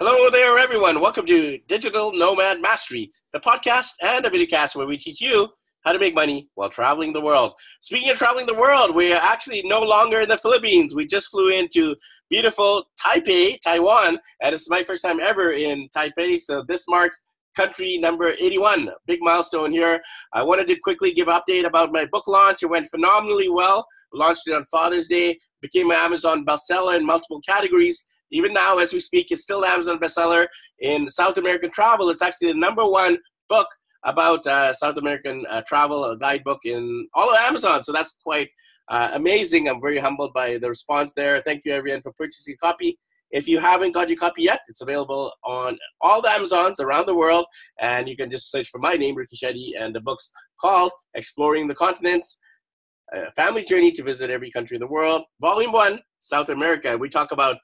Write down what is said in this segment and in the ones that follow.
Hello there, everyone. Welcome to Digital Nomad Mastery, the podcast and the videocast where we teach you how to make money while traveling the world. Speaking of traveling the world, we are actually no longer in the Philippines. We just flew into beautiful Taipei, Taiwan, and it's my first time ever in Taipei. So this marks country number 81. Big milestone here. I wanted to quickly give update about my book launch. It went phenomenally well. Launched it on Father's Day, became an Amazon bestseller in multiple categories. Even now, as we speak, it's still Amazon bestseller in South American travel. It's actually the number one book about uh, South American uh, travel, a guidebook in all of Amazon. So that's quite uh, amazing. I'm very humbled by the response there. Thank you, everyone, for purchasing a copy. If you haven't got your copy yet, it's available on all the Amazons around the world, and you can just search for my name, Ricky Shetty, and the book's called Exploring the Continents. A family journey to visit every country in the world. Volume one, South America. We talk about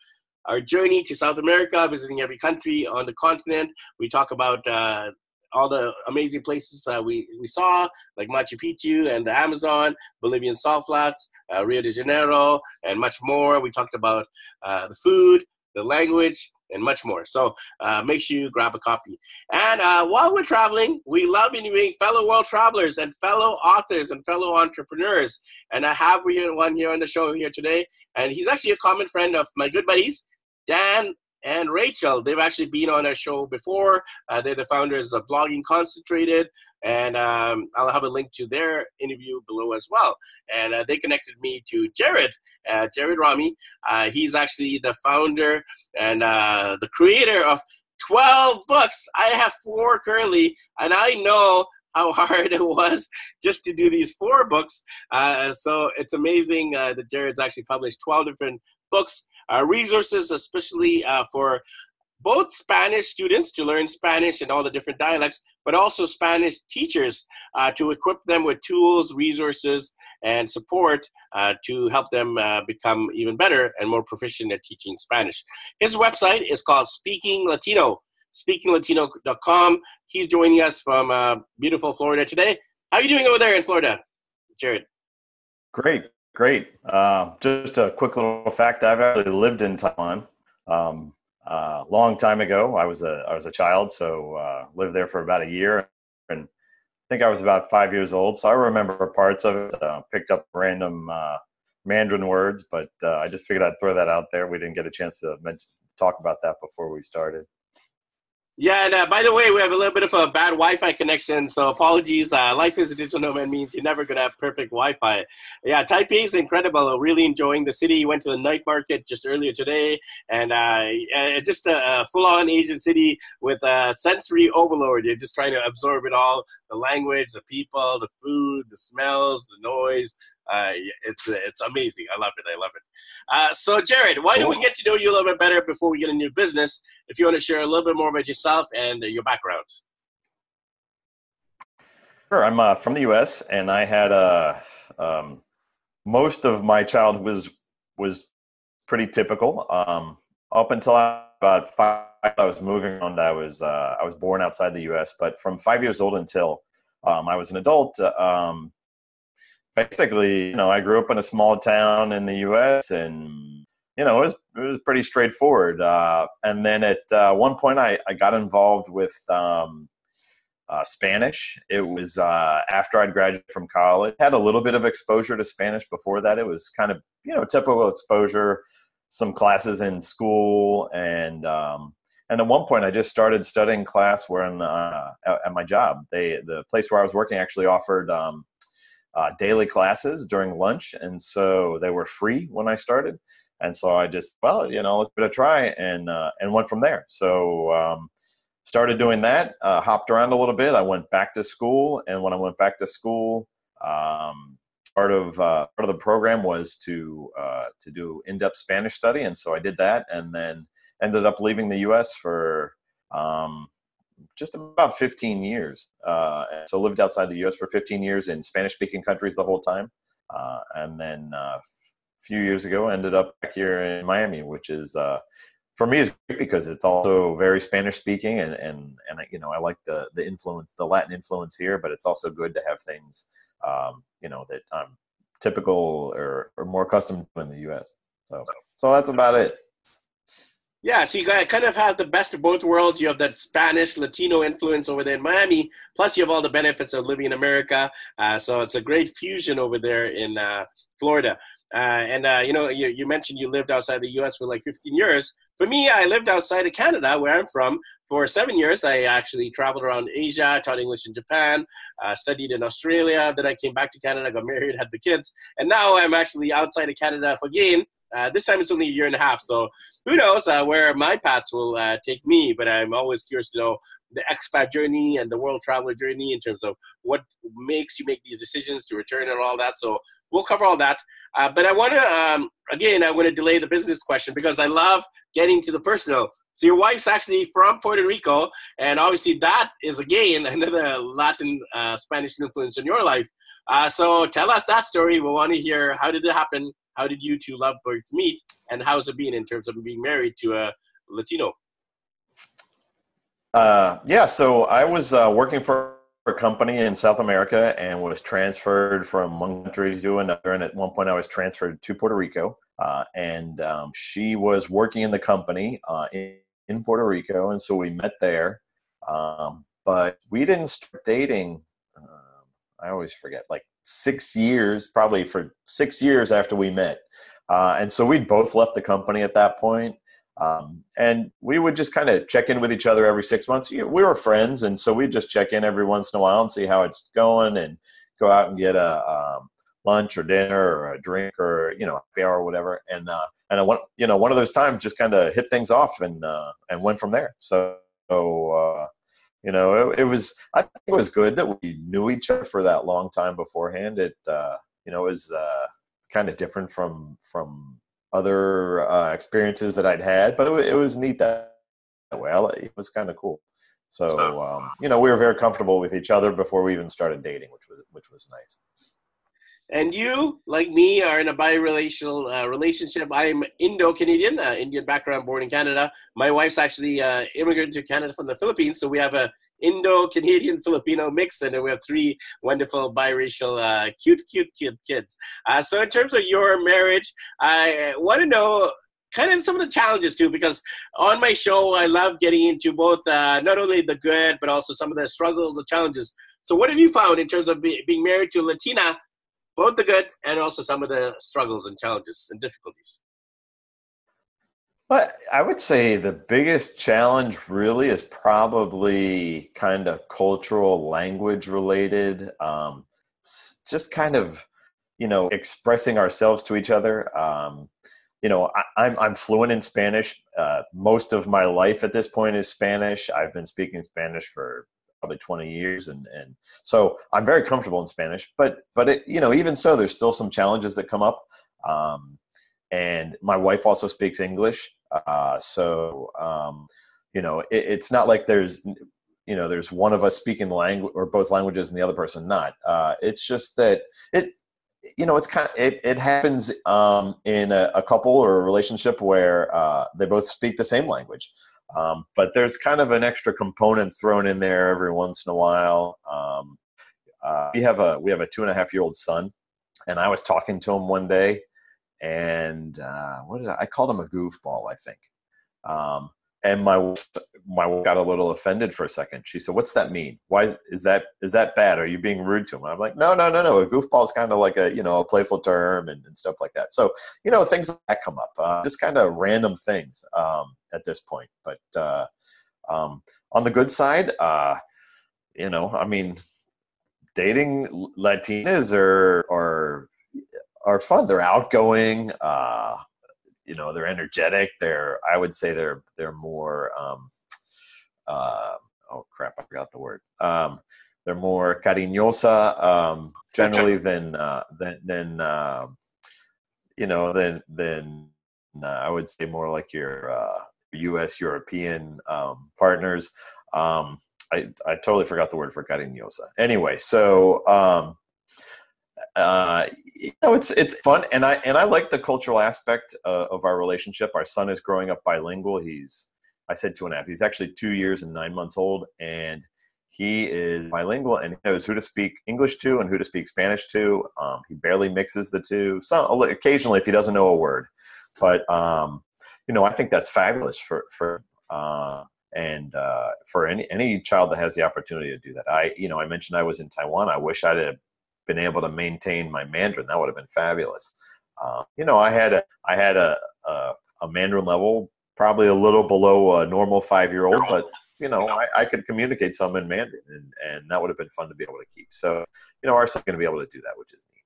our journey to South America, visiting every country on the continent. We talk about uh, all the amazing places uh, we, we saw, like Machu Picchu and the Amazon, Bolivian salt flats, uh, Rio de Janeiro, and much more. We talked about uh, the food, the language, and much more. So uh, make sure you grab a copy. And uh, while we're traveling, we love interviewing fellow world travelers and fellow authors and fellow entrepreneurs. And I have one here on the show here today, and he's actually a common friend of my good buddies, Dan and Rachel. They've actually been on our show before. Uh, they're the founders of Blogging Concentrated, and um, I'll have a link to their interview below as well. And uh, they connected me to Jared, uh, Jared Romey. Uh, he's actually the founder and uh, the creator of 12 books. I have four currently, and I know how hard it was just to do these four books. Uh, so it's amazing that Jared's actually published 12 different books uh, resources, especially uh, for both Spanish students to learn Spanish and all the different dialects, but also Spanish teachers uh, to equip them with tools, resources, and support uh, to help them uh, become even better and more proficient at teaching Spanish. His website is called Speaking Latino, speakinglatino.com. He's joining us from uh, beautiful Florida today. How are you doing over there in Florida, Jared? Great. Great. Uh, just a quick little fact: I've actually lived in Taiwan um, uh, long time ago. I was a I was a child, so uh, lived there for about a year, and I think I was about five years old. So I remember parts of it. Uh, picked up random uh, Mandarin words, but uh, I just figured I'd throw that out there. We didn't get a chance to talk about that before we started. Yeah, and uh, by the way, we have a little bit of a bad Wi-Fi connection, so apologies. Uh, life is a digital nomad means you're never gonna have perfect Wi-Fi. Yeah, Taipei is incredible. Really enjoying the city. Went to the night market just earlier today, and uh, just a, a, full-on Asian city with a sensory overload. You're just trying to absorb it all: the language, the people, the food, the smells, the noise. Uh, it's it's amazing. I love it. I love it. Uh, so, Jared, why don't we get to know you a little bit better before we get into your business? If you want to share a little bit more about yourself and your background. Sure. I'm uh, from the U.S. and I had a uh, um, most of my childhood was was pretty typical. Um, up until about five, I was moving around. I was uh, I was born outside the U.S., but from five years old until um, I was an adult, um, basically, you know, I grew up in a small town in the U.S. and you know, it was it was pretty straightforward. Uh, and then at uh, one point, I, I got involved with um, uh, Spanish. It was uh, after I'd graduated from college. Had a little bit of exposure to Spanish before that. It was kind of you know typical exposure, some classes in school, and um, and at one point, I just started studying class where in, uh, at my job. They the place where I was working actually offered um, uh, daily classes during lunch, and so they were free when I started. And so I just, well, you know, let's give it a try, and uh, and went from there. So um, started doing that. Uh, hopped around a little bit. I went back to school, and when I went back to school, um, part of uh, part of the program was to uh, to do in-depth Spanish study, and so I did that, and then ended up leaving the U.S. for um, just about 15 years. Uh, so lived outside the U.S. for 15 years in Spanish-speaking countries the whole time, uh, and then uh, a few years ago ended up back here in Miami, which is uh, for me is great because it's also very Spanish-speaking, and and and you know I like the the influence, the Latin influence here, but it's also good to have things um, you know that I'm typical or, or more accustomed to in the U.S. So so that's about it. Yeah, so you kind of have the best of both worlds. You have that Spanish Latino influence over there in Miami, plus you have all the benefits of living in America. Uh, so it's a great fusion over there in uh, Florida. Uh, and uh, you know, you, you, mentioned you lived outside the U.S. for like 15 years. For me, I lived outside of Canada, where I'm from, for seven years. I actually traveled around Asia, taught English in Japan, uh, studied in Australia. Then I came back to Canada, got married, had the kids, and now I'm actually outside of Canada again. Uh, this time it's only a year and a half, so who knows uh, where my paths will uh, take me? But I'm always curious to know the expat journey and the world traveler journey in terms of what makes you make these decisions to return and all that. So we'll cover all that. Uh, but I want to, um, again, I want to delay the business question because I love getting to the personal. So your wife's actually from Puerto Rico, and obviously that is again another Latin uh, Spanish influence in your life. Uh, so tell us that story. We want to hear how did it happen? How did you two lovebirds meet, and how's it been in terms of being married to a Latino? Uh, yeah, so I was uh, working for a company in South America and was transferred from one country to another. And at one point, I was transferred to Puerto Rico. Uh, and um, she was working in the company uh, in, in, Puerto Rico. And so we met there. Um, but we didn't start dating, um, I always forget, like six years, probably for six years after we met. Uh, and so we'd both left the company at that point. Um, and we would just kind of check in with each other every six months. We were friends, and so we'd just check in every once in a while and see how it's going, and go out and get a um, lunch or dinner or a drink or you know happy hour or whatever. And uh, and I went, you know, one of those times just kind of hit things off and uh, and went from there. So, so uh, you know, it, it, was I think it was good that we knew each other for that long time beforehand. It uh, you know it was uh, kind of different from from other uh, experiences that I'd had, but it, it was neat that, that way. It was kind of cool. So um, you know, we were very comfortable with each other before we even started dating, which was which was nice. And you, like me, are in a biracial uh, relationship. I'm Indo-Canadian, uh, Indian background, born in Canada. My wife's actually uh, immigrated to Canada from the Philippines, so we have a Indo-Canadian Filipino mix, and we have three wonderful biracial, uh, cute, cute, cute kids. Uh, so, in terms of your marriage, I want to know kind of some of the challenges too, because on my show, I love getting into both uh, not only the good, but also some of the struggles, the challenges. So, what have you found in terms of be, being married to Latina, both the good and also some of the struggles and challenges and difficulties? But I would say the biggest challenge really is probably kind of cultural language related. Um, just kind of, you know, expressing ourselves to each other. Um, you know, I, am I'm, I'm fluent in Spanish. Uh, most of my life at this point is Spanish. I've been speaking Spanish for probably 20 years, and and so I'm very comfortable in Spanish. But but it, you know, even so, there's still some challenges that come up. Um, and my wife also speaks English, uh, so um, you know, it, it's not like there's you know there's one of us speaking language or both languages and the other person not. Uh, it's just that it you know it's kind of, it, it happens um, in a, a, couple or a relationship where uh, they both speak the same language um, but there's kind of an extra component thrown in there every once in a while um, uh, we have a we have a two and a half year old son and i was talking to him one day and uh, what did I, I, called him a goofball, I think. Um, and my my wife got a little offended for a second. She said, "What's that mean? Why is, is that is that bad? Are you being rude to him?" I'm like, "No, no, no, no. A goofball is kind of like a you know a playful term and, and stuff like that. So you know things like that come up, uh, just kind of random things um, at this point. But uh, um, on the good side, uh, you know, I mean, dating Latinas or are are fun. They're outgoing. Uh, you know, they're energetic. They're I would say they're they're more. Um, uh, oh crap! I forgot the word. Um, they're more cariñosa um, generally than uh, than than uh, you know than than uh, I would say more like your uh, U.S. European um, partners. Um, I I totally forgot the word for cariñosa. Anyway, so um, uh, you know, it's it's fun, and I and I like the cultural aspect uh, of our relationship. Our son is growing up bilingual. He's I said two and a half. He's actually two years and nine months old, and he is bilingual and knows who to speak English to and who to speak Spanish to. Um, he barely mixes the two. Some occasionally, if he doesn't know a word, but um, you know, I think that's fabulous for for uh, and uh, for any any child that has the opportunity to do that. I you know I mentioned I was in Taiwan. I wish I'd have been able to maintain my Mandarin. That would have been fabulous. Uh, you know, I had a I had a, a, a Mandarin level, probably a little below a normal five year old, but you know, I, I, could communicate some in Mandarin, and, and that would have been fun to be able to keep. So, you know, our son's going to be able to do that, which is neat.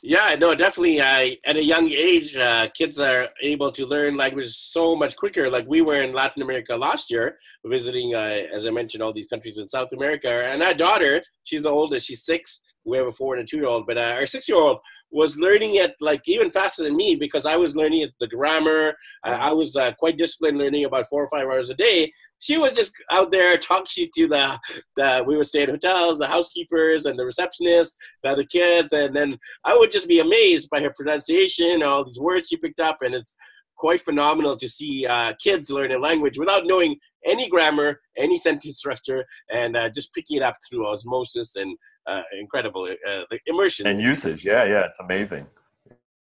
Yeah, no, definitely. Uh, at a young age, uh, kids are able to learn languages so much quicker. Like we were in Latin America last year, visiting, uh, as I mentioned, all these countries in South America. And our daughter, she's the oldest, she's six. We have a four and a two year old, but uh, our six year old was learning it like even faster than me because I was learning the grammar. I was uh, quite disciplined, learning about four or five hours a day she would just out there talk shit to the, the we would stay at hotels, the housekeepers and the receptionists, the other kids, and then I would just be amazed by her pronunciation, all these words she picked up, and it's quite phenomenal to see uh, kids learn a language without knowing any grammar, any sentence structure, and uh, just picking it up through osmosis and uh, incredible uh, immersion and usage. Yeah, yeah, it's amazing.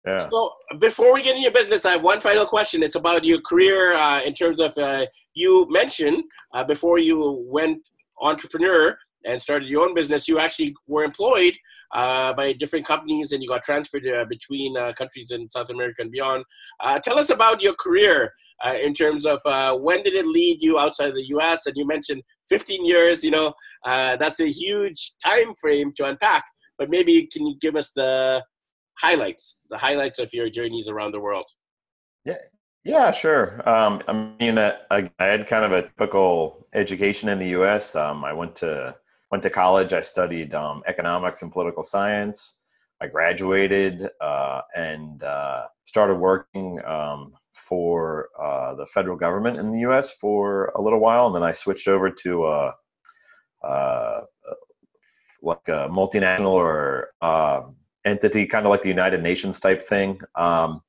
Yeah. So before we get into your business, I have one final question. It's about your career uh, in terms of uh, you mentioned uh, before you went entrepreneur and started your own business, you actually were employed uh, by different companies and you got transferred uh, between uh, countries in South America and beyond. tell us about your career in terms of when did it lead you outside of the U.S. And you mentioned 15 years. You know, that's a huge time frame to unpack. But maybe can you give us the highlights, the highlights of your journeys around the world. Yeah, yeah, sure. Um, I mean, uh, I, I, had kind of a typical education in the U.S. Um, I went to went to college. I studied um, economics and political science. I graduated uh, and uh, started working um, for uh, the federal government in the U.S. for a little while, and then I switched over to uh, uh, like a multinational or um, entity, kind of like the United Nations type thing. Um,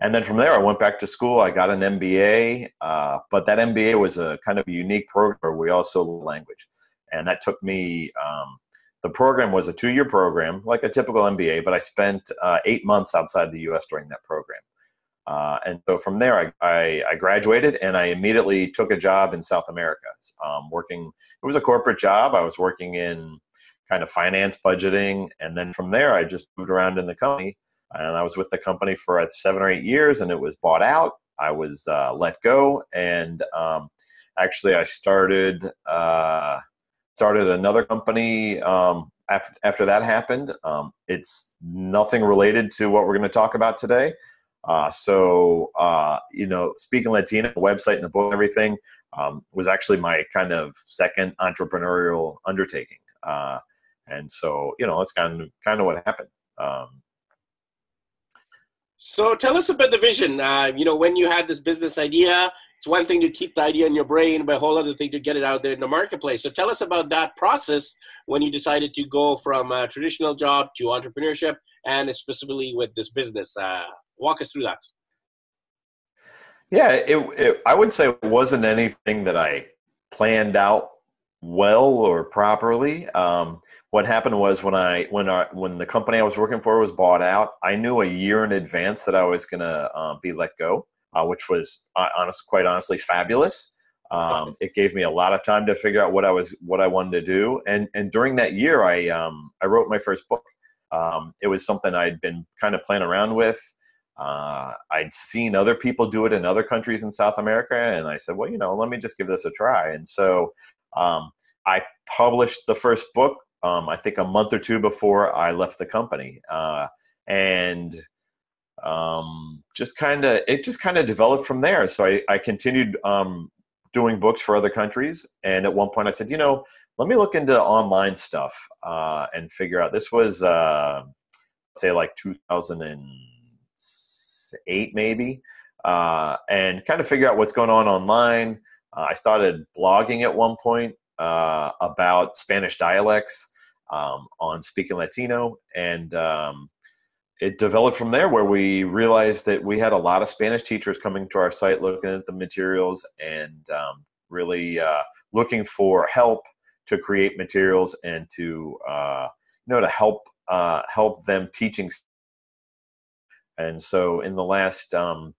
and then from there, I went back to school. I got an MBA, uh, but that MBA was a kind of a unique program where we also language, and that took me. Um, the program was a two-year program, like a typical MBA, but I spent uh, eight months outside the U.S. during that program. Uh, and so from there, I, I, I, graduated and I immediately took a job in South America, um, working. It was a corporate job. I was working in kind of finance budgeting. And then from there, I just moved around in the company. And I was with the company for uh, seven or eight years, and it was bought out. I was uh, let go, and um, actually, I started uh, started another company um, after after that happened. Um, it's nothing related to what we're going to talk about today. Uh, so, uh, you know, speaking Latino, the website and the book, and everything um, was actually my kind of second entrepreneurial undertaking. Uh, and so you know that's kind of kind of what happened. Um, so tell us about the vision. Uh, you know when you had this business idea it's one thing to keep the idea in your brain but a whole other thing to get it out there in the marketplace. So tell us about that process when you decided to go from a traditional job to entrepreneurship and specifically with this business. Uh, walk us through that. Yeah it, it, i would say it wasn't anything that i planned out well or properly. Um, what happened was when I when our when the company I was working for was bought out, I knew a year in advance that I was going to uh, be let go, uh, which was uh, honest, quite honestly fabulous. Um, it gave me a lot of time to figure out what I was what I wanted to do, and and during that year, I um, I wrote my first book. Um, it was something I'd been kind of playing around with. Uh, I'd seen other people do it in other countries in South America, and I said, well, you know, let me just give this a try. And so um, I published the first book um, I think a month or two before I left the company, uh, and um, just kind of it just kind of developed from there. So I, I continued um, doing books for other countries, and at one point I said, you know, let me look into online stuff uh, and figure out. This was uh, say like 2008 maybe, uh, and kind of figure out what's going on online. Uh, I started blogging at one point uh, about Spanish dialects um, on Speaking Latino, and um, it developed from there where we realized that we had a lot of Spanish teachers coming to our site looking at the materials and um, really uh, looking for help to create materials and to uh, you know to help uh, help them teaching. And so in the last um,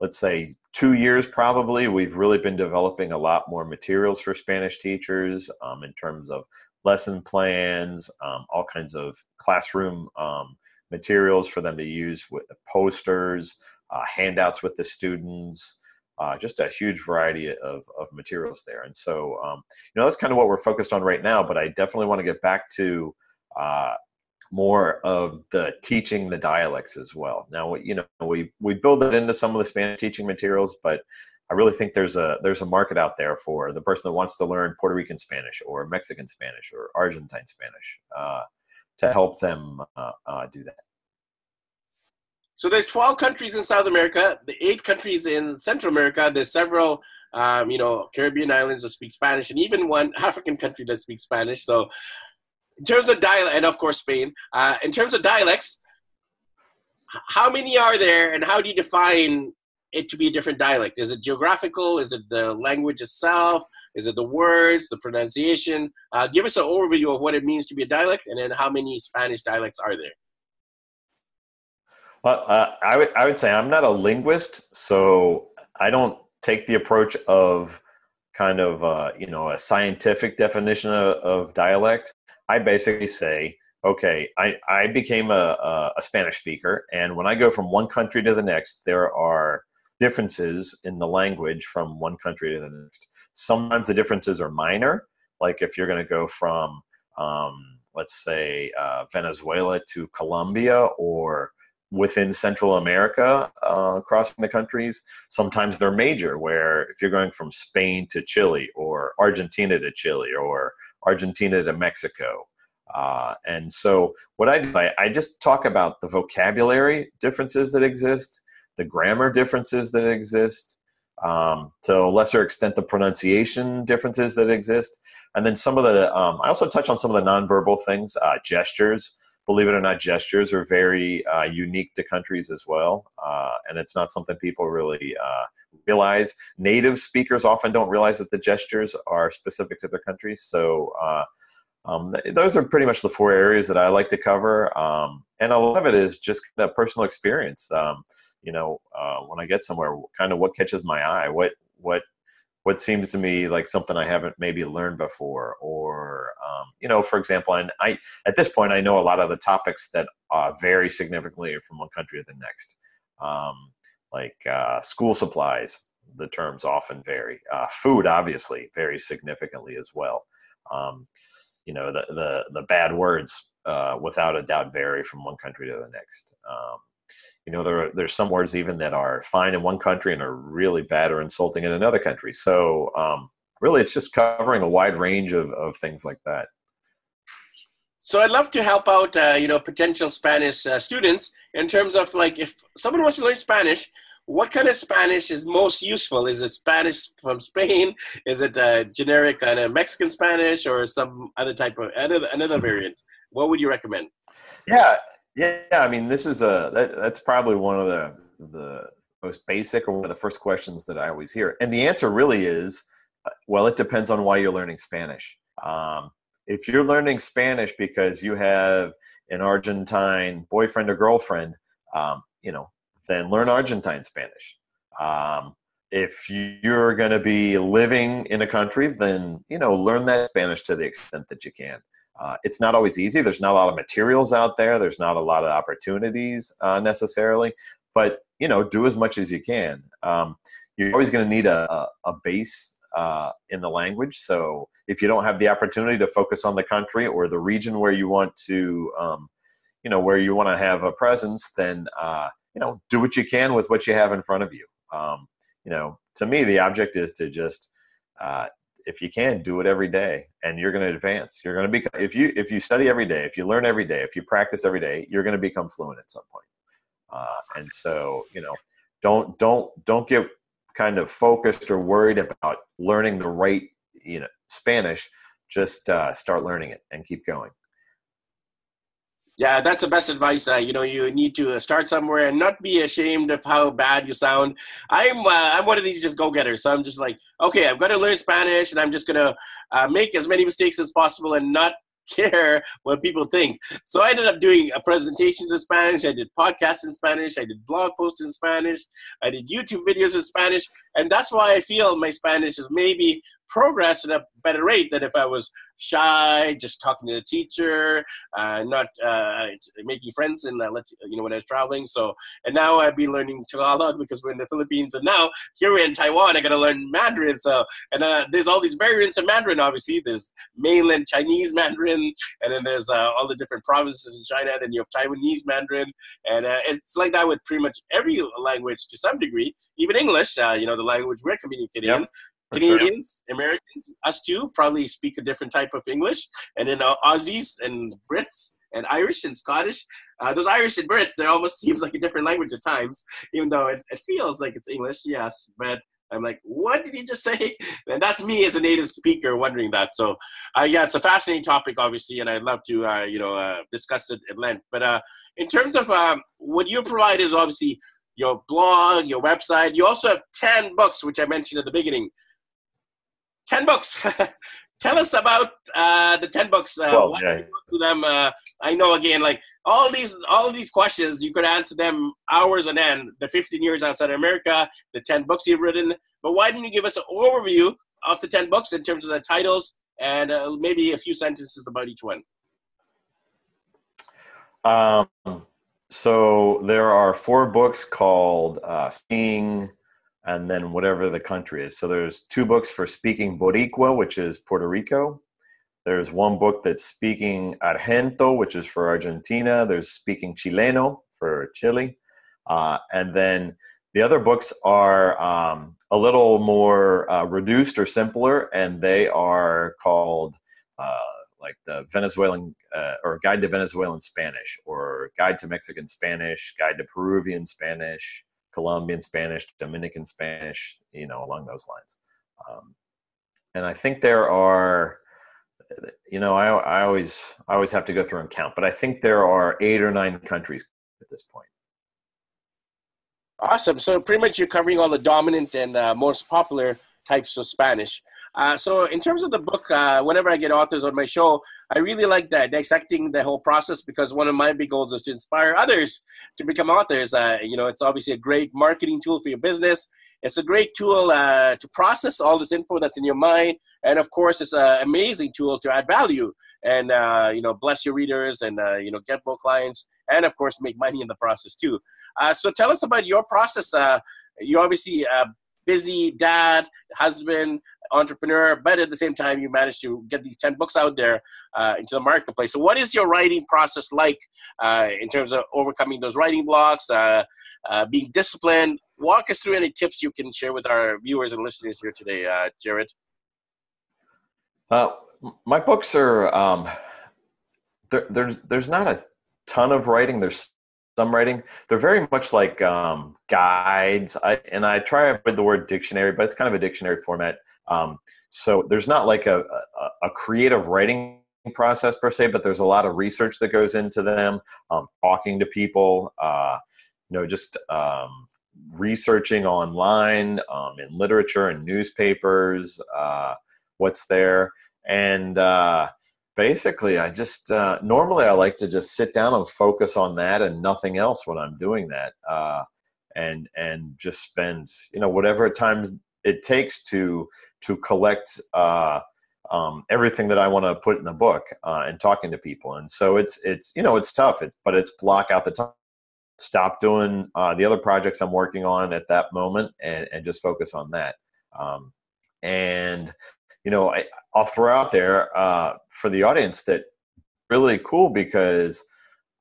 let's say two years probably we've really been developing a lot more materials for spanish teachers um, in terms of lesson plans um, all kinds of classroom um, materials for them to use with posters uh, handouts with the students uh, just a huge variety of, of materials there and so um, you know that's kind of what we're focused on right now but i definitely want to get back to uh, more of the teaching the dialects as well. Now, you know, we we build it into some of the Spanish teaching materials, but I really think there's a there's a market out there for the person that wants to learn Puerto Rican Spanish or Mexican Spanish or Argentine Spanish uh, to help them uh, uh, do that. So there's 12 countries in South America, the eight countries in Central America. There's several, um, you know, Caribbean islands that speak Spanish, and even one African country that speaks Spanish. So in terms of dialect, and of course Spain. Uh, in terms of dialects, how many are there, and how do you define it to be a different dialect? Is it geographical? Is it the language itself? Is it the words, the pronunciation? Uh, give us an overview of what it means to be a dialect, and then how many Spanish dialects are there? Well, uh, I would I would say I'm not a linguist, so I don't take the approach of kind of uh, you know a scientific definition of, of dialect. I basically say, okay, I, I became a, a, Spanish speaker, and when I go from one country to the next, there are differences in the language from one country to the next. Sometimes the differences are minor, like if you're going to go from, um, let's say, uh, Venezuela to Colombia or within Central America, uh, crossing the countries. Sometimes they're major, where if you're going from Spain to Chile or Argentina to Chile or Argentina to Mexico. Uh, and so, what I do, I, I just talk about the vocabulary differences that exist, the grammar differences that exist, um, to a lesser extent, the pronunciation differences that exist. And then some of the, um, I also touch on some of the nonverbal things, uh, gestures. Believe it or not, gestures are very uh, unique to countries as well. Uh, and it's not something people really uh, realize. Native speakers often don't realize that the gestures are specific to their countries. So uh, um, those are pretty much the four areas that I like to cover. Um, and a lot of it is just that personal experience. Um, you know, uh, when I get somewhere, kind of what catches my eye, what what what seems to me like something I haven't maybe learned before, or um, you know, for example, and I at this point I know a lot of the topics that uh, vary significantly from one country to the next. Um, like uh, school supplies, the terms often vary. Uh, food, obviously, varies significantly as well. Um, you know, the, the, the bad words, uh, without a doubt, vary from one country to the next. You know, there are, there's some words even that are fine in one country and are really bad or insulting in another country. So, um, really, it's just covering a wide range of, of things like that. So I'd love to help out, uh, you know, potential Spanish uh, students in terms of like if someone wants to learn Spanish, what kind of Spanish is most useful? Is it Spanish from Spain? Is it a generic kind of Mexican Spanish or some other type of another, another mm-hmm. variant? What would you recommend? Yeah, yeah. I mean, this is a that, that's probably one of the the most basic or one of the first questions that I always hear, and the answer really is, uh, well, it depends on why you're learning Spanish. Um, if you're learning Spanish because you have an Argentine boyfriend or girlfriend, um, you know, then learn Argentine Spanish. Um, if you're going to be living in a country, then you know learn that Spanish to the extent that you can. Uh, it's not always easy. There's not a lot of materials out there. There's not a lot of opportunities uh, necessarily, but you know, do as much as you can. Um, you're always going to need a, a base uh, in the language. So if you don't have the opportunity to focus on the country or the region where you want to, um, you know, where you want to have a presence, then uh, you know, do what you can with what you have in front of you. Um, you know, to me, the object is to just, uh, if you can, do it every day, and you're going to advance. You're going to be if you if you study every day, if you learn every day, if you practice every day, you're going to become fluent at some point. Uh, and so, you know, don't don't don't get kind of focused or worried about learning the right you know Spanish, just uh, start learning it and keep going. Yeah, that's the best advice. Uh, you know, you need to start somewhere and not be ashamed of how bad you sound. I'm uh, I'm one of these just go getters. So I'm just like, okay, I'm to learn Spanish, and I'm just to uh, make as many mistakes as possible and not care what people think. So I ended up doing presentations in Spanish. I did podcasts in Spanish. I did blog posts in Spanish. I did YouTube videos in Spanish. And that's why I feel my Spanish is maybe progress at a better rate than if I was shy, just talking to the teacher, uh, not uh, making friends, and uh, you know when I was traveling. So, and now I've been learning Tagalog because we're in the Philippines, and now here we're in Taiwan. I got to learn Mandarin. So, and uh, there's all these variants of Mandarin. Obviously, there's mainland Chinese Mandarin, and then there's uh, all the different provinces in China. Then you have Taiwanese Mandarin, and uh, it's like that with pretty much every language to some degree, even English. you know, the language we're communicating yep. Canadians, sure. Americans, us too, probably speak a different type of English. And then uh, Aussies and Brits and Irish and Scottish. Uh, those Irish and Brits, it almost seems like a different language at times, even though it, it feels like it's English, yes. But I'm like, what did he just say? And that's me as a native speaker wondering that. So, uh, yeah, it's a fascinating topic, obviously, and I'd love to, uh, you know, uh, discuss it at length. But uh, in terms of um, what you provide is obviously your blog, your website. You also have 10 books, which I mentioned at the beginning. 10 books. Tell us about uh, the 10 books. Uh, well, yeah. to them? Uh, I know, again, like all these all these questions, you could answer them hours on end. The 15 years outside of America, the 10 books you've written. But why didn't you give us an overview of the 10 books in terms of the titles and uh, maybe a few sentences about each one? Um, so there are four books called uh, Speaking and then whatever the country is. So there's two books for speaking Boricua, which is Puerto Rico. There's one book that's speaking Argento, which is for Argentina. There's speaking Chileno for Chile. Uh, and then the other books are um, a little more uh, reduced or simpler, and they are called uh, like the Venezuelan uh, or Guide to Venezuelan Spanish, or Guide to Mexican Spanish, Guide to Peruvian Spanish, Colombian Spanish, Dominican Spanish, you know, along those lines. Um, and I think there are, you know, I, I always I always have to go through and count, but I think there are eight or nine countries at this point. Awesome. So pretty much you're covering all the dominant and uh, most popular types of Spanish. Uh, so in terms of the book, uh, whenever I get authors on my show, I really like that dissecting the whole process because one of my big goals is to inspire others to become authors. Uh, you know, it's obviously a great marketing tool for your business. It's a great tool uh, to process all this info that's in your mind, and of course, it's an amazing tool to add value and uh, you know bless your readers and uh, you know get more clients and of course make money in the process too. so tell us about your process. you obviously busy dad, husband, entrepreneur, but at the same time, you managed to get these 10 books out there uh, into the marketplace. So, what is your writing process like uh, in terms of overcoming those writing blocks, uh, uh being disciplined? Walk us through any tips you can share with our viewers and listeners here today, uh, Jared. Uh, my books are, um, there, there's, there's not a ton of writing. There's some writing. They're very much like um, guides, I, and I try with the word dictionary, but it's kind of a dictionary format. Um, so there's not like a, a, a, creative writing process per se, but there's a lot of research that goes into them, um, talking to people, uh, you know, just um, researching online um, in literature and newspapers, uh, what's there, and uh, basically i just uh, normally i like to just sit down and focus on that and nothing else when i'm doing that uh, and and just spend you know whatever time it takes to to collect uh, um, everything that i want to put in the book uh, and talking to people. And so it's it's you know it's tough it, but it's block out the time. Stop doing uh, the other projects i'm working on at that moment and, and just focus on that. Um, and you know, I, will throw out there uh, for the audience that really cool because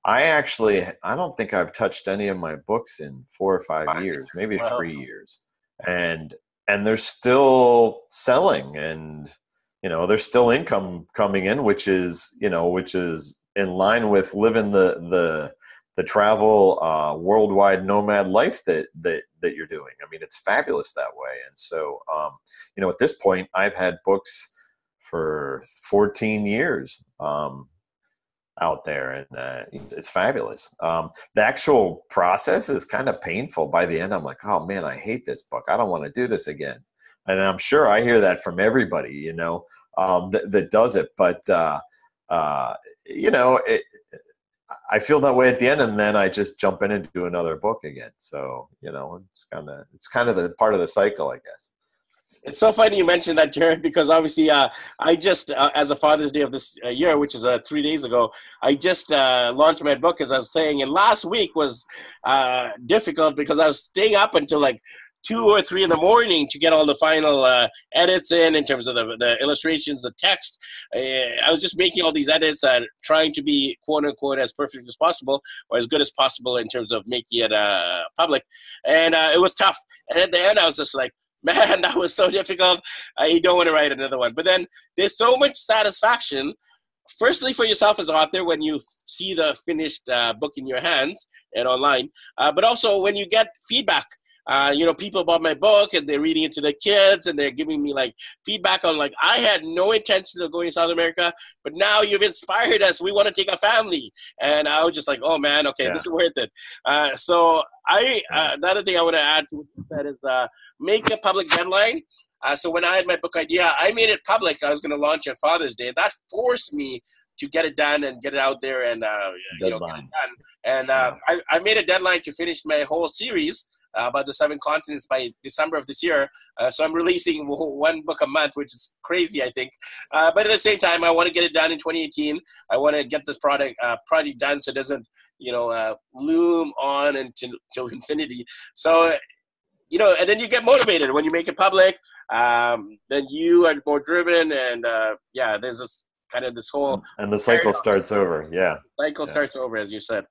I actually I don't think I've touched any of my books in four or five years, maybe three years, and and they're still selling and you know there's still income coming in which is you know which is in line with living the the the travel uh, worldwide nomad life that that that you're doing. I mean, it's fabulous that way. And so, um, you know, at this point, I've had books for 14 years um, out there, and uh, it's fabulous. Um, the actual process is kind of painful. By the end, I'm like, oh man, I hate this book. I don't want to do this again. And I'm sure I hear that from everybody, you know, um, that, that does it. But uh, uh, you know, it, I feel that way at the end, and then I just jump in and do another book again. So you know, it's kind of it's kind of the part of the cycle, I guess. It's so funny you mentioned that, Jared, because obviously, uh, I just, uh, as a Father's Day of this uh, year, which is uh, three days ago, I just uh, launched my book, as I was saying, and last week was difficult because I was staying up until like two or three in the morning to get all the final uh, edits in in terms of the, the illustrations the text. Uh, i was just making all these edits uh, trying to be quote unquote as perfect as possible or as good as possible in terms of making it uh, public. And uh, it was tough. And at the end i was just like man that was so difficult. I don't want to write another one. But then there's so much satisfaction firstly for yourself as an author when you see the finished uh, book in your hands and online uh, but also when you get feedback uh, you know, people bought my book and they're reading it to their kids and they're giving me like feedback on like, I had no intention of going to South America, but now you've inspired us. We want to take a family. And I was just like, oh man, okay, yeah. this is worth it. Uh, so I, uh, another thing I want to add to what you said is uh, make a public deadline. Uh, so when I had my book idea, I made it public. I was going to launch on Father's Day. And that forced me to get it done and get it out there and uh, you know get it done. And uh, I, I made a deadline to finish my whole series about the seven continents by December of this year. Uh, so I'm releasing one book a month, which is crazy, I think. Uh, but at the same time, I want to get it done in 2018. I want to get this product uh, product done so it doesn't, you know, uh, loom on until, until infinity. So, you know, and then you get motivated when you make it public. Um, then you are more driven, and uh, yeah, there's this kind of this whole and the cycle starts over. Yeah, cycle yeah. starts over, as you said.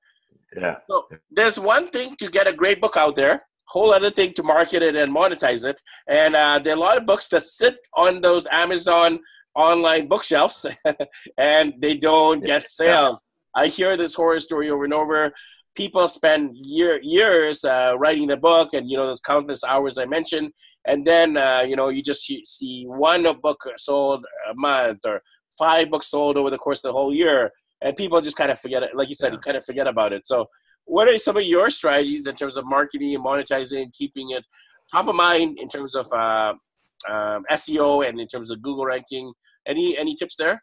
Yeah. So there's one thing to get a great book out there, whole other thing to market it and monetize it. And uh, there are a lot of books that sit on those Amazon online bookshelves and they don't get sales. I hear this horror story over and over. People spend year, years uh, writing the book, and you know those countless hours I mentioned, and then uh, you know you just see one book sold a month or five books sold over the course of the whole year, and people just kind of forget it. Like you said, yeah. you kind of forget about it. So what are some of your strategies in terms of marketing and monetizing, and keeping it top of mind in terms of uh, um, SEO and in terms of Google ranking? Any any tips there?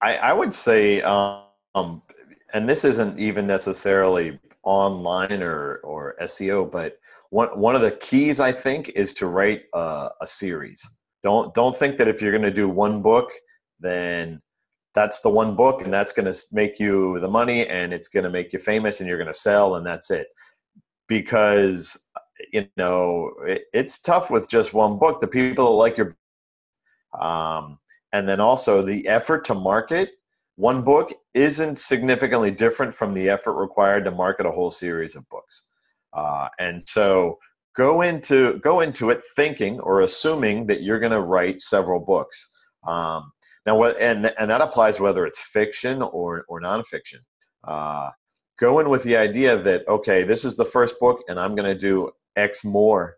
I, I would say, um, and this isn't even necessarily online or or SEO, but one one of the keys I think is to write a, a series. Don't don't think that if you're going to do one book, then that's the one book and that's going to make you the money and it's going to make you famous and you're going to sell and that's it. Because you know it, it's tough with just one book. The people that like your um, and then also the effort to market one book isn't significantly different from the effort required to market a whole series of books. Uh, and so go into go into it thinking or assuming that you're going to write several books. Um, now, and and that applies whether it's fiction or or nonfiction. Uh, go in with the idea that okay, this is the first book, and I'm going to do X more,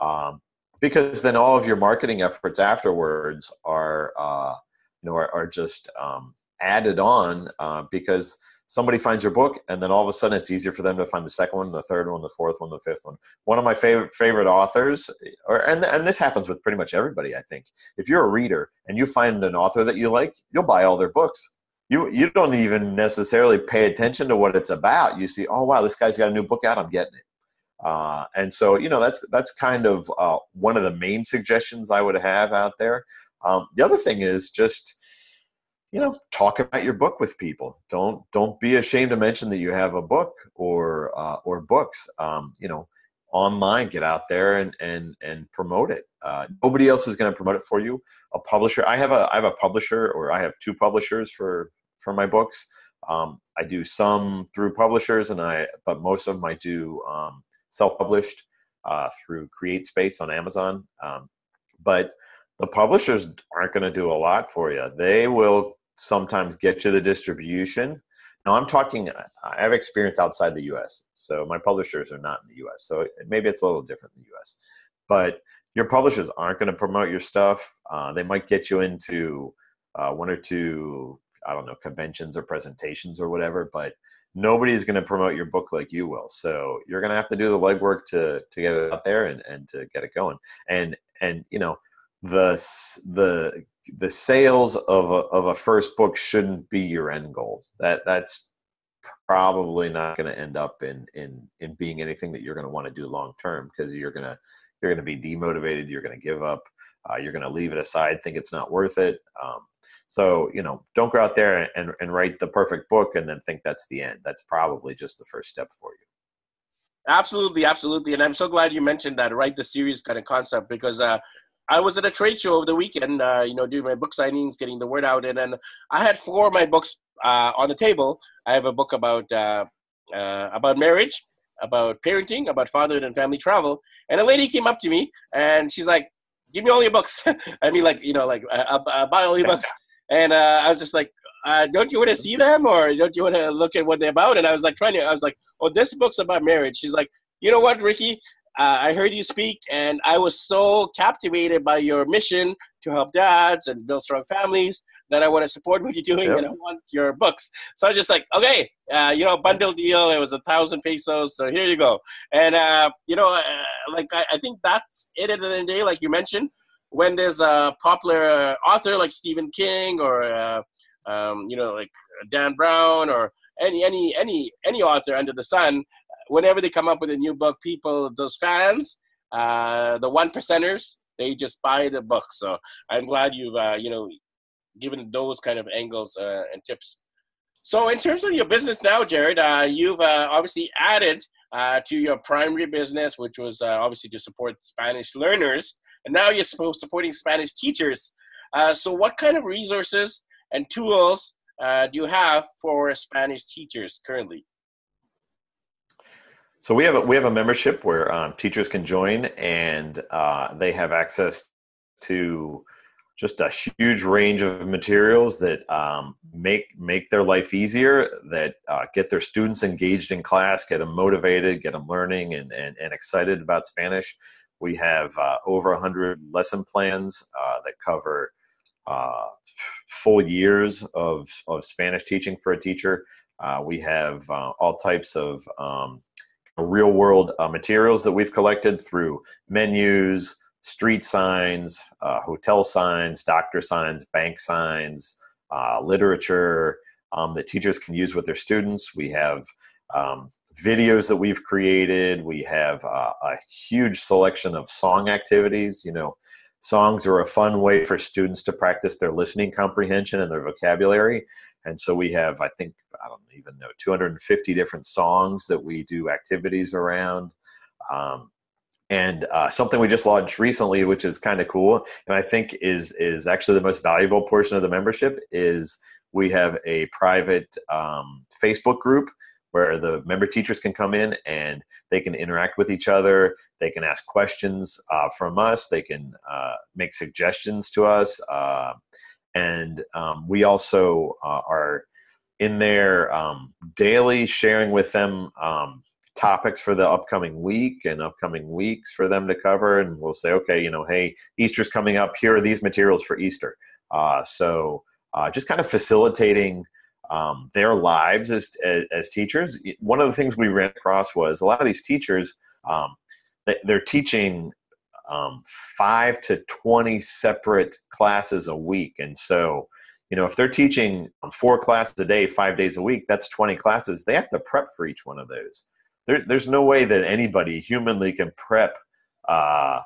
um, because then all of your marketing efforts afterwards are uh, you know are, are just um, added on uh, because somebody finds your book and then all of a sudden it's easier for them to find the second one the third one the fourth one the fifth one. One of my favorite favorite authors or and, and this happens with pretty much everybody i think. If you're a reader and you find an author that you like you'll buy all their books. You you don't even necessarily pay attention to what it's about. You see oh wow this guy's got a new book out. I'm getting it. Uh, and so you know that's that's kind of uh, one of the main suggestions i would have out there. Um, the other thing is just you know talk about your book with people. Don't don't be ashamed to mention that you have a book or uh, or books um, you know online. Get out there and and and promote it. Uh, nobody else is going to promote it for you. A publisher i have a i have a publisher or i have two publishers for for my books. Um, i do some through publishers and i but most of them i do um, self-published uh, through CreateSpace on amazon. Um, but the publishers aren't going to do a lot for you. They will sometimes get you the distribution. Now, I'm talking, I have experience outside the US, so my publishers are not in the US. So maybe it's a little different in the US. But your publishers aren't going to promote your stuff. Uh, they might get you into uh, one or two, I don't know, conventions or presentations or whatever, but nobody is going to promote your book like you will. So you're going to have to do the legwork to to get it out there and, and to get it going. And and you know the the the sales of a, of a first book shouldn't be your end goal. That that's probably not going to end up in in in being anything that you're going to want to do long term because you're going to you're to be demotivated. You're going to give up. Uh, you're going to leave it aside, think it's not worth it. Um, so you know, don't go out there and, and write the perfect book and then think that's the end. That's probably just the first step for you. Absolutely, absolutely, and I'm so glad you mentioned that. Write the series kind of concept because uh, I was at a trade show over the weekend, uh, you know, doing my book signings, getting the word out, and then I had four of my books uh, on the table. I have a book about uh, uh about marriage, about parenting, about fatherhood and family travel, and a lady came up to me and she's like, "Give me all your books." I mean, like you know, like uh, uh, buy all your books, and I was just like. don't you want to see them or don't you want to look at what they're about? And I was like trying to, I was like, oh, this book's about marriage. She's like, you know what, Ricky? Uh, I heard you speak, and I was so captivated by your mission to help dads and build strong families that I want to support what you're doing, yep. and I want your books. So I was just like, okay, uh, you know, bundle deal. It was a thousand pesos, so here you go. And uh, you know, uh, like I, I, think that's it at the end of the day. Like you mentioned, when there's a popular author like Stephen King or uh, um, you know, like Dan Brown or any any any any author under the sun whenever they come up with a new book, people, those fans, uh, the one percenters, they just buy the book. So I'm glad you've, uh, you know, given those kind of angles uh, and tips. So in terms of your business now, Jared, uh, you've uh, obviously added uh, to your primary business, which was obviously to support Spanish learners, and now you're supporting Spanish teachers. so what kind of resources and tools do you have for Spanish teachers currently? So we have a, we have a membership where um, teachers can join, and uh, they have access to just a huge range of materials that um, make make their life easier, that uh, get their students engaged in class, get them motivated, get them learning and, and, and excited about Spanish. We have uh, over 100 lesson plans uh, that cover uh, full years of, of Spanish teaching for a teacher. Uh, we have all types of um, real world uh, materials that we've collected through menus, street signs, uh, hotel signs, doctor signs, bank signs, uh, literature um, that teachers can use with their students. We have um, videos that we've created. We have uh, a huge selection of song activities. You know, songs are a fun way for students to practice their listening comprehension and their vocabulary. And so we have, I think, I don't even know, 250 different songs that we do activities around. Um, and uh, something we just launched recently, which is kind of cool, and I think is is actually the most valuable portion of the membership, is we have a private um, Facebook group where the member teachers can come in and they can interact with each other. They can ask questions uh, from us. They can uh, make suggestions to us. And um, we also uh, are in there um, daily sharing with them um, topics for the upcoming week and upcoming weeks for them to cover. And we'll say okay you know hey easter's coming up. Here are these materials for easter. Uh, so uh, just kind of facilitating um, their lives as, as, as, teachers. One of the things we ran across was a lot of these teachers um, they're teaching um, five to 20 separate classes a week. And so, you know, if they're teaching four classes a day, five days a week, that's 20 classes. They have to prep for each one of those. There, there's no way that anybody humanly can prep uh,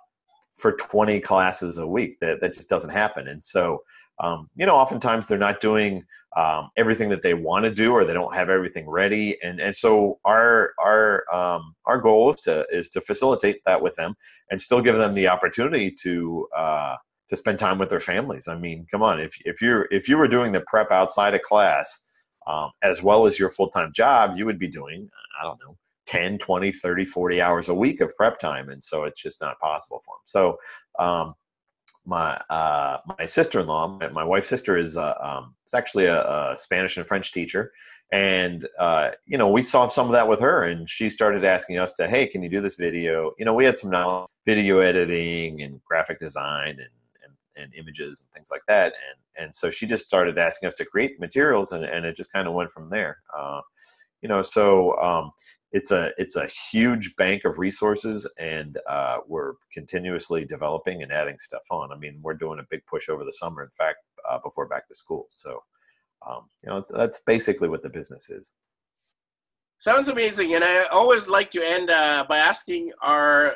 for 20 classes a week. That, that just doesn't happen. And so, um, you know, oftentimes they're not doing um, everything that they want to do, or they don't have everything ready. And and so our our um, our goal is to is to facilitate that with them, and still give them the opportunity to uh, to spend time with their families. I mean, come on, if if you're if you were doing the prep outside of class um, as well as your full time job, you would be doing I don't know 10 20 30 40 hours a week of prep time and so it's just not possible for them so um, my uh, my sister-in-law, my, my wife's sister, is uh, um, is actually a, a, Spanish and French teacher, and uh, you know we saw some of that with her, and she started asking us to, hey, can you do this video? You know, we had some knowledge, video editing and graphic design and, and and images and things like that, and and so she just started asking us to create materials, and and it just kind of went from there. You know, so um, it's a it's a huge bank of resources, and uh, we're continuously developing and adding stuff on. I mean, we're doing a big push over the summer. In fact, uh, before back to school, so um, you know, that's basically what the business is. Sounds amazing, and I always like to end uh, by asking our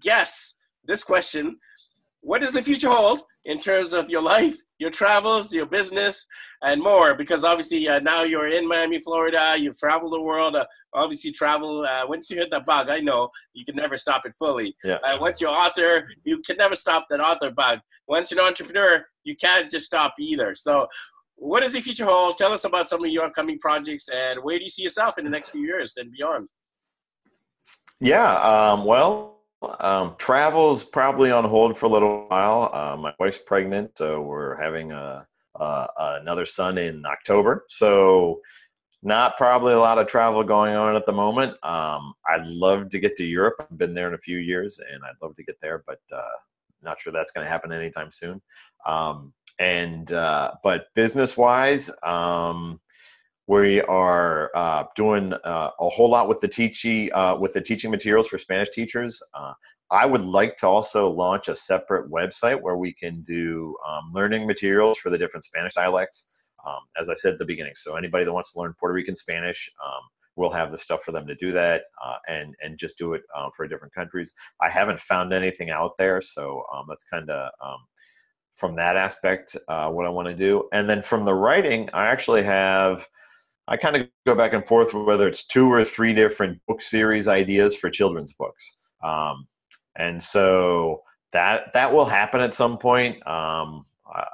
guests this question: What does the future hold in terms of your life, your travels, your business, and more? Because obviously uh, now you're in Miami, Florida. You've traveled the world. Uh, obviously, travel. Uh, once you hit the bug, I know you can never stop it fully. Yeah. Uh, once you're author, you can never stop that author bug. Once you're an entrepreneur, you can't just stop either. So, what does the future hold? Tell us about some of your upcoming projects and where do you see yourself in the next few years and beyond? Yeah, um, well, um, travel's probably on hold for a little while. Uh, my wife's pregnant, so we're having a, a, another son in October. So, not probably a lot of travel going on at the moment. Um, I'd love to get to Europe. I've been there in a few years, and I'd love to get there, but uh, not sure that's going to happen anytime soon. Um, and uh, but business wise um, we are uh, doing uh, a whole lot with the teaching uh, with the teaching materials for spanish teachers. Uh, i would like to also launch a separate website where we can do um, learning materials for the different spanish dialects um, as i said at the beginning. So anybody that wants to learn puerto rican spanish um, we'll have the stuff for them to do that uh, and and just do it uh, for different countries. I haven't found anything out there so um, that's kind of um, from that aspect what i want to do. And then from the writing i actually have i kind of go back and forth whether it's two or three different book series ideas for children's books. Um, and so that that will happen at some point. Um,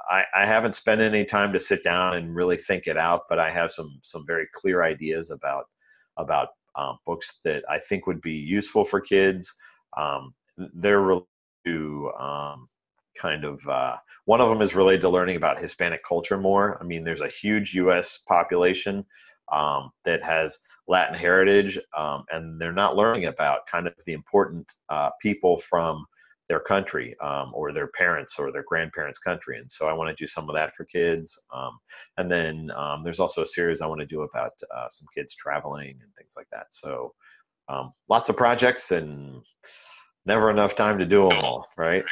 I, I haven't spent any time to sit down and really think it out but i have some some very clear ideas about about um, books that i think would be useful for kids. Um, they're related to um, kind of uh, one of them is related to learning about Hispanic culture more. I mean, there's a huge U.S. population um, that has Latin heritage, um, and they're not learning about kind of the important uh, people from their country um, or their parents or their grandparents' country. And so I want to do some of that for kids. Um, and then um, there's also a series I want to do about uh, some kids traveling and things like that. So um, lots of projects and never enough time to do them all, right?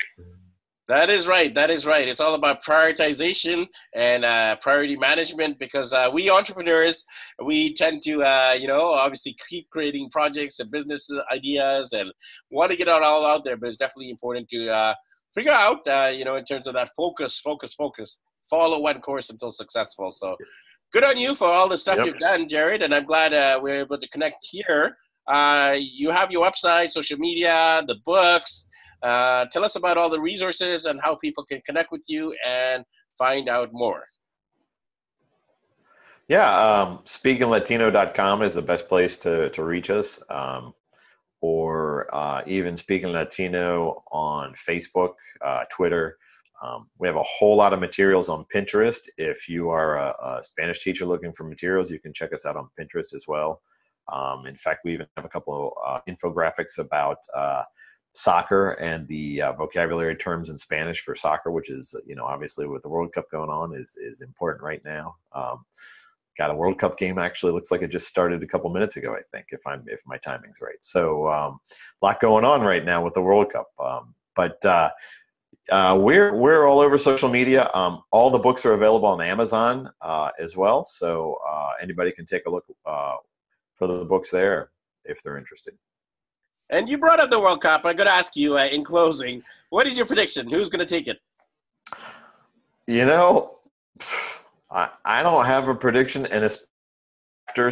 That is right. That is right. It's all about prioritization and uh, priority management because uh, we entrepreneurs, we tend to, uh, you know, obviously keep creating projects and business ideas and want to get it all out there. But it's definitely important to uh, figure out, uh, you know, in terms of that focus, focus, focus, follow one course until successful. So good on you for all the stuff yep. you've done, Jared. And I'm glad uh, we're able to connect here. you have your website, social media, the books uh, tell us about all the resources and how people can connect with you and find out more. Yeah, um, speakinglatino.com is the best place to, to reach us. Um, or uh, even Speaking Latino on Facebook, uh, Twitter. Um, we have a whole lot of materials on Pinterest. If you are a, a, Spanish teacher looking for materials, you can check us out on Pinterest as well. Um, in fact, we even have a couple of uh, infographics about uh, soccer and the uh, vocabulary terms in Spanish for soccer, which is you know obviously with the World Cup going on is is important right now. Um, got a World Cup game actually looks like it just started a couple minutes ago. I think if I'm if my timing's right. So um, a lot going on right now with the World Cup. Um, but uh, uh, we're we're all over social media. Um, all the books are available on Amazon uh, as well, so uh, anybody can take a look uh, for the books there if they're interested. And you brought up the World Cup. I'm going to ask you uh, in closing, what is your prediction? Who's going to take it? You know, I, I don't have a prediction, and after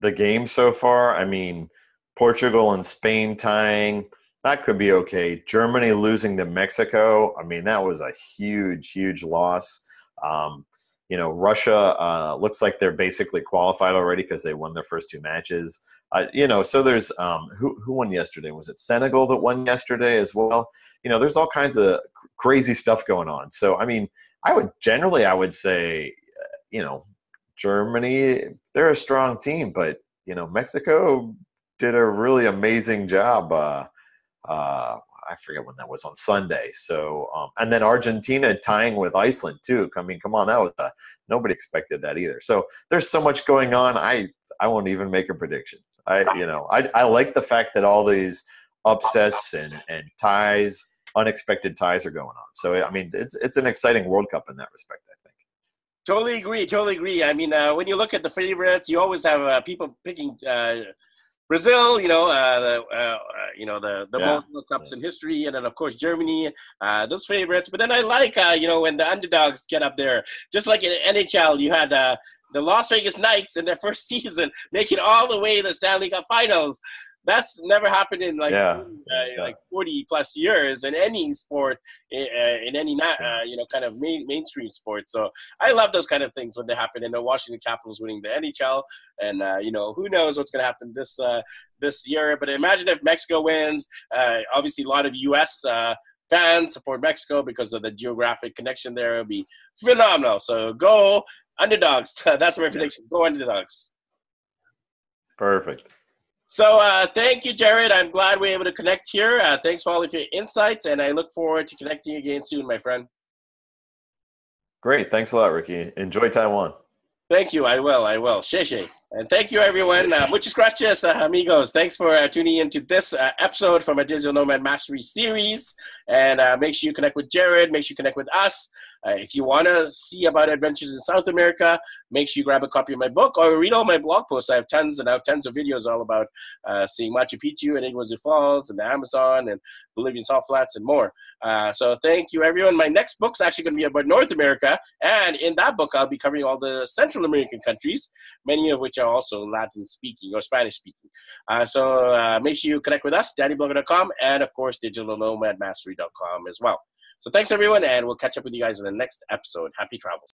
the game so far, I mean, Portugal and Spain tying, that could be okay. Germany losing to Mexico, I mean, that was a huge, huge loss. Um, you know, Russia uh, looks like they're basically qualified already because they won their first two matches. Uh, you know, so there's um, who who won yesterday? Was it Senegal that won yesterday as well? You know, there's all kinds of crazy stuff going on. So I mean, I would generally I would say, uh, you know, Germany they're a strong team, but you know, Mexico did a really amazing job. Uh, uh, I forget when that was on Sunday. So, um, and then Argentina tying with Iceland too. I mean, come on, that was a, nobody expected that either. So there's so much going on. I I won't even make a prediction. I, you know, I, I like the fact that all these upsets and, and ties, unexpected ties are going on. So, I mean, it's, it's an exciting World Cup in that respect, I think. Totally agree. Totally agree. I mean, uh, when you look at the favorites, you always have uh, people picking uh, Brazil, you know, uh, the uh, uh, you know the the yeah. most World Cups yeah. in history, and then of course Germany, uh, those favorites. But then I like uh, you know when the underdogs get up there, just like in NHL, you had uh, the Las Vegas Knights in their first season make it all the way to the Stanley Cup Finals. That's never happened in like yeah. 40, uh, yeah. like 40 plus years in any sport in, uh, in any uh, you know kind of main, mainstream sport. So i love those kind of things when they happen. And the washington capitals winning the nhl and uh, you know who knows what's going to happen this uh, this year. But imagine if mexico wins. Uh, obviously a lot of us fans support mexico because of the geographic connection there. It'll be phenomenal. So go underdogs that's my prediction go underdogs perfect so uh, thank you, Jared. I'm glad we are able to connect here. Uh, thanks for all of your insights, and I look forward to connecting again soon, my friend. Great. Thanks a lot, Ricky. Enjoy Taiwan. Thank you. I will. I will. Sheshe. And thank you, everyone. Uh, muchas gracias, uh, amigos. Thanks for uh, tuning into this uh, episode from a Digital Nomad Mastery series. And uh, make sure you connect with Jared. Make sure you connect with us. Uh, if you want to see about adventures in South America, make sure you grab a copy of my book or read all my blog posts. I have tons and I have tons of videos all about uh, seeing Machu Picchu and Iguazu Falls and the Amazon and Bolivian salt flats and more. Uh, so thank you, everyone. My next book's actually going to be about North America, and in that book, I'll be covering all the Central American countries, many of which are also Latin speaking or Spanish speaking. Uh, so uh, make sure you connect with us, daddyblogger.com, and of course, digitalnomadmastery.com as well. So thanks, everyone, and we'll catch up with you guys in the next episode. Happy travels.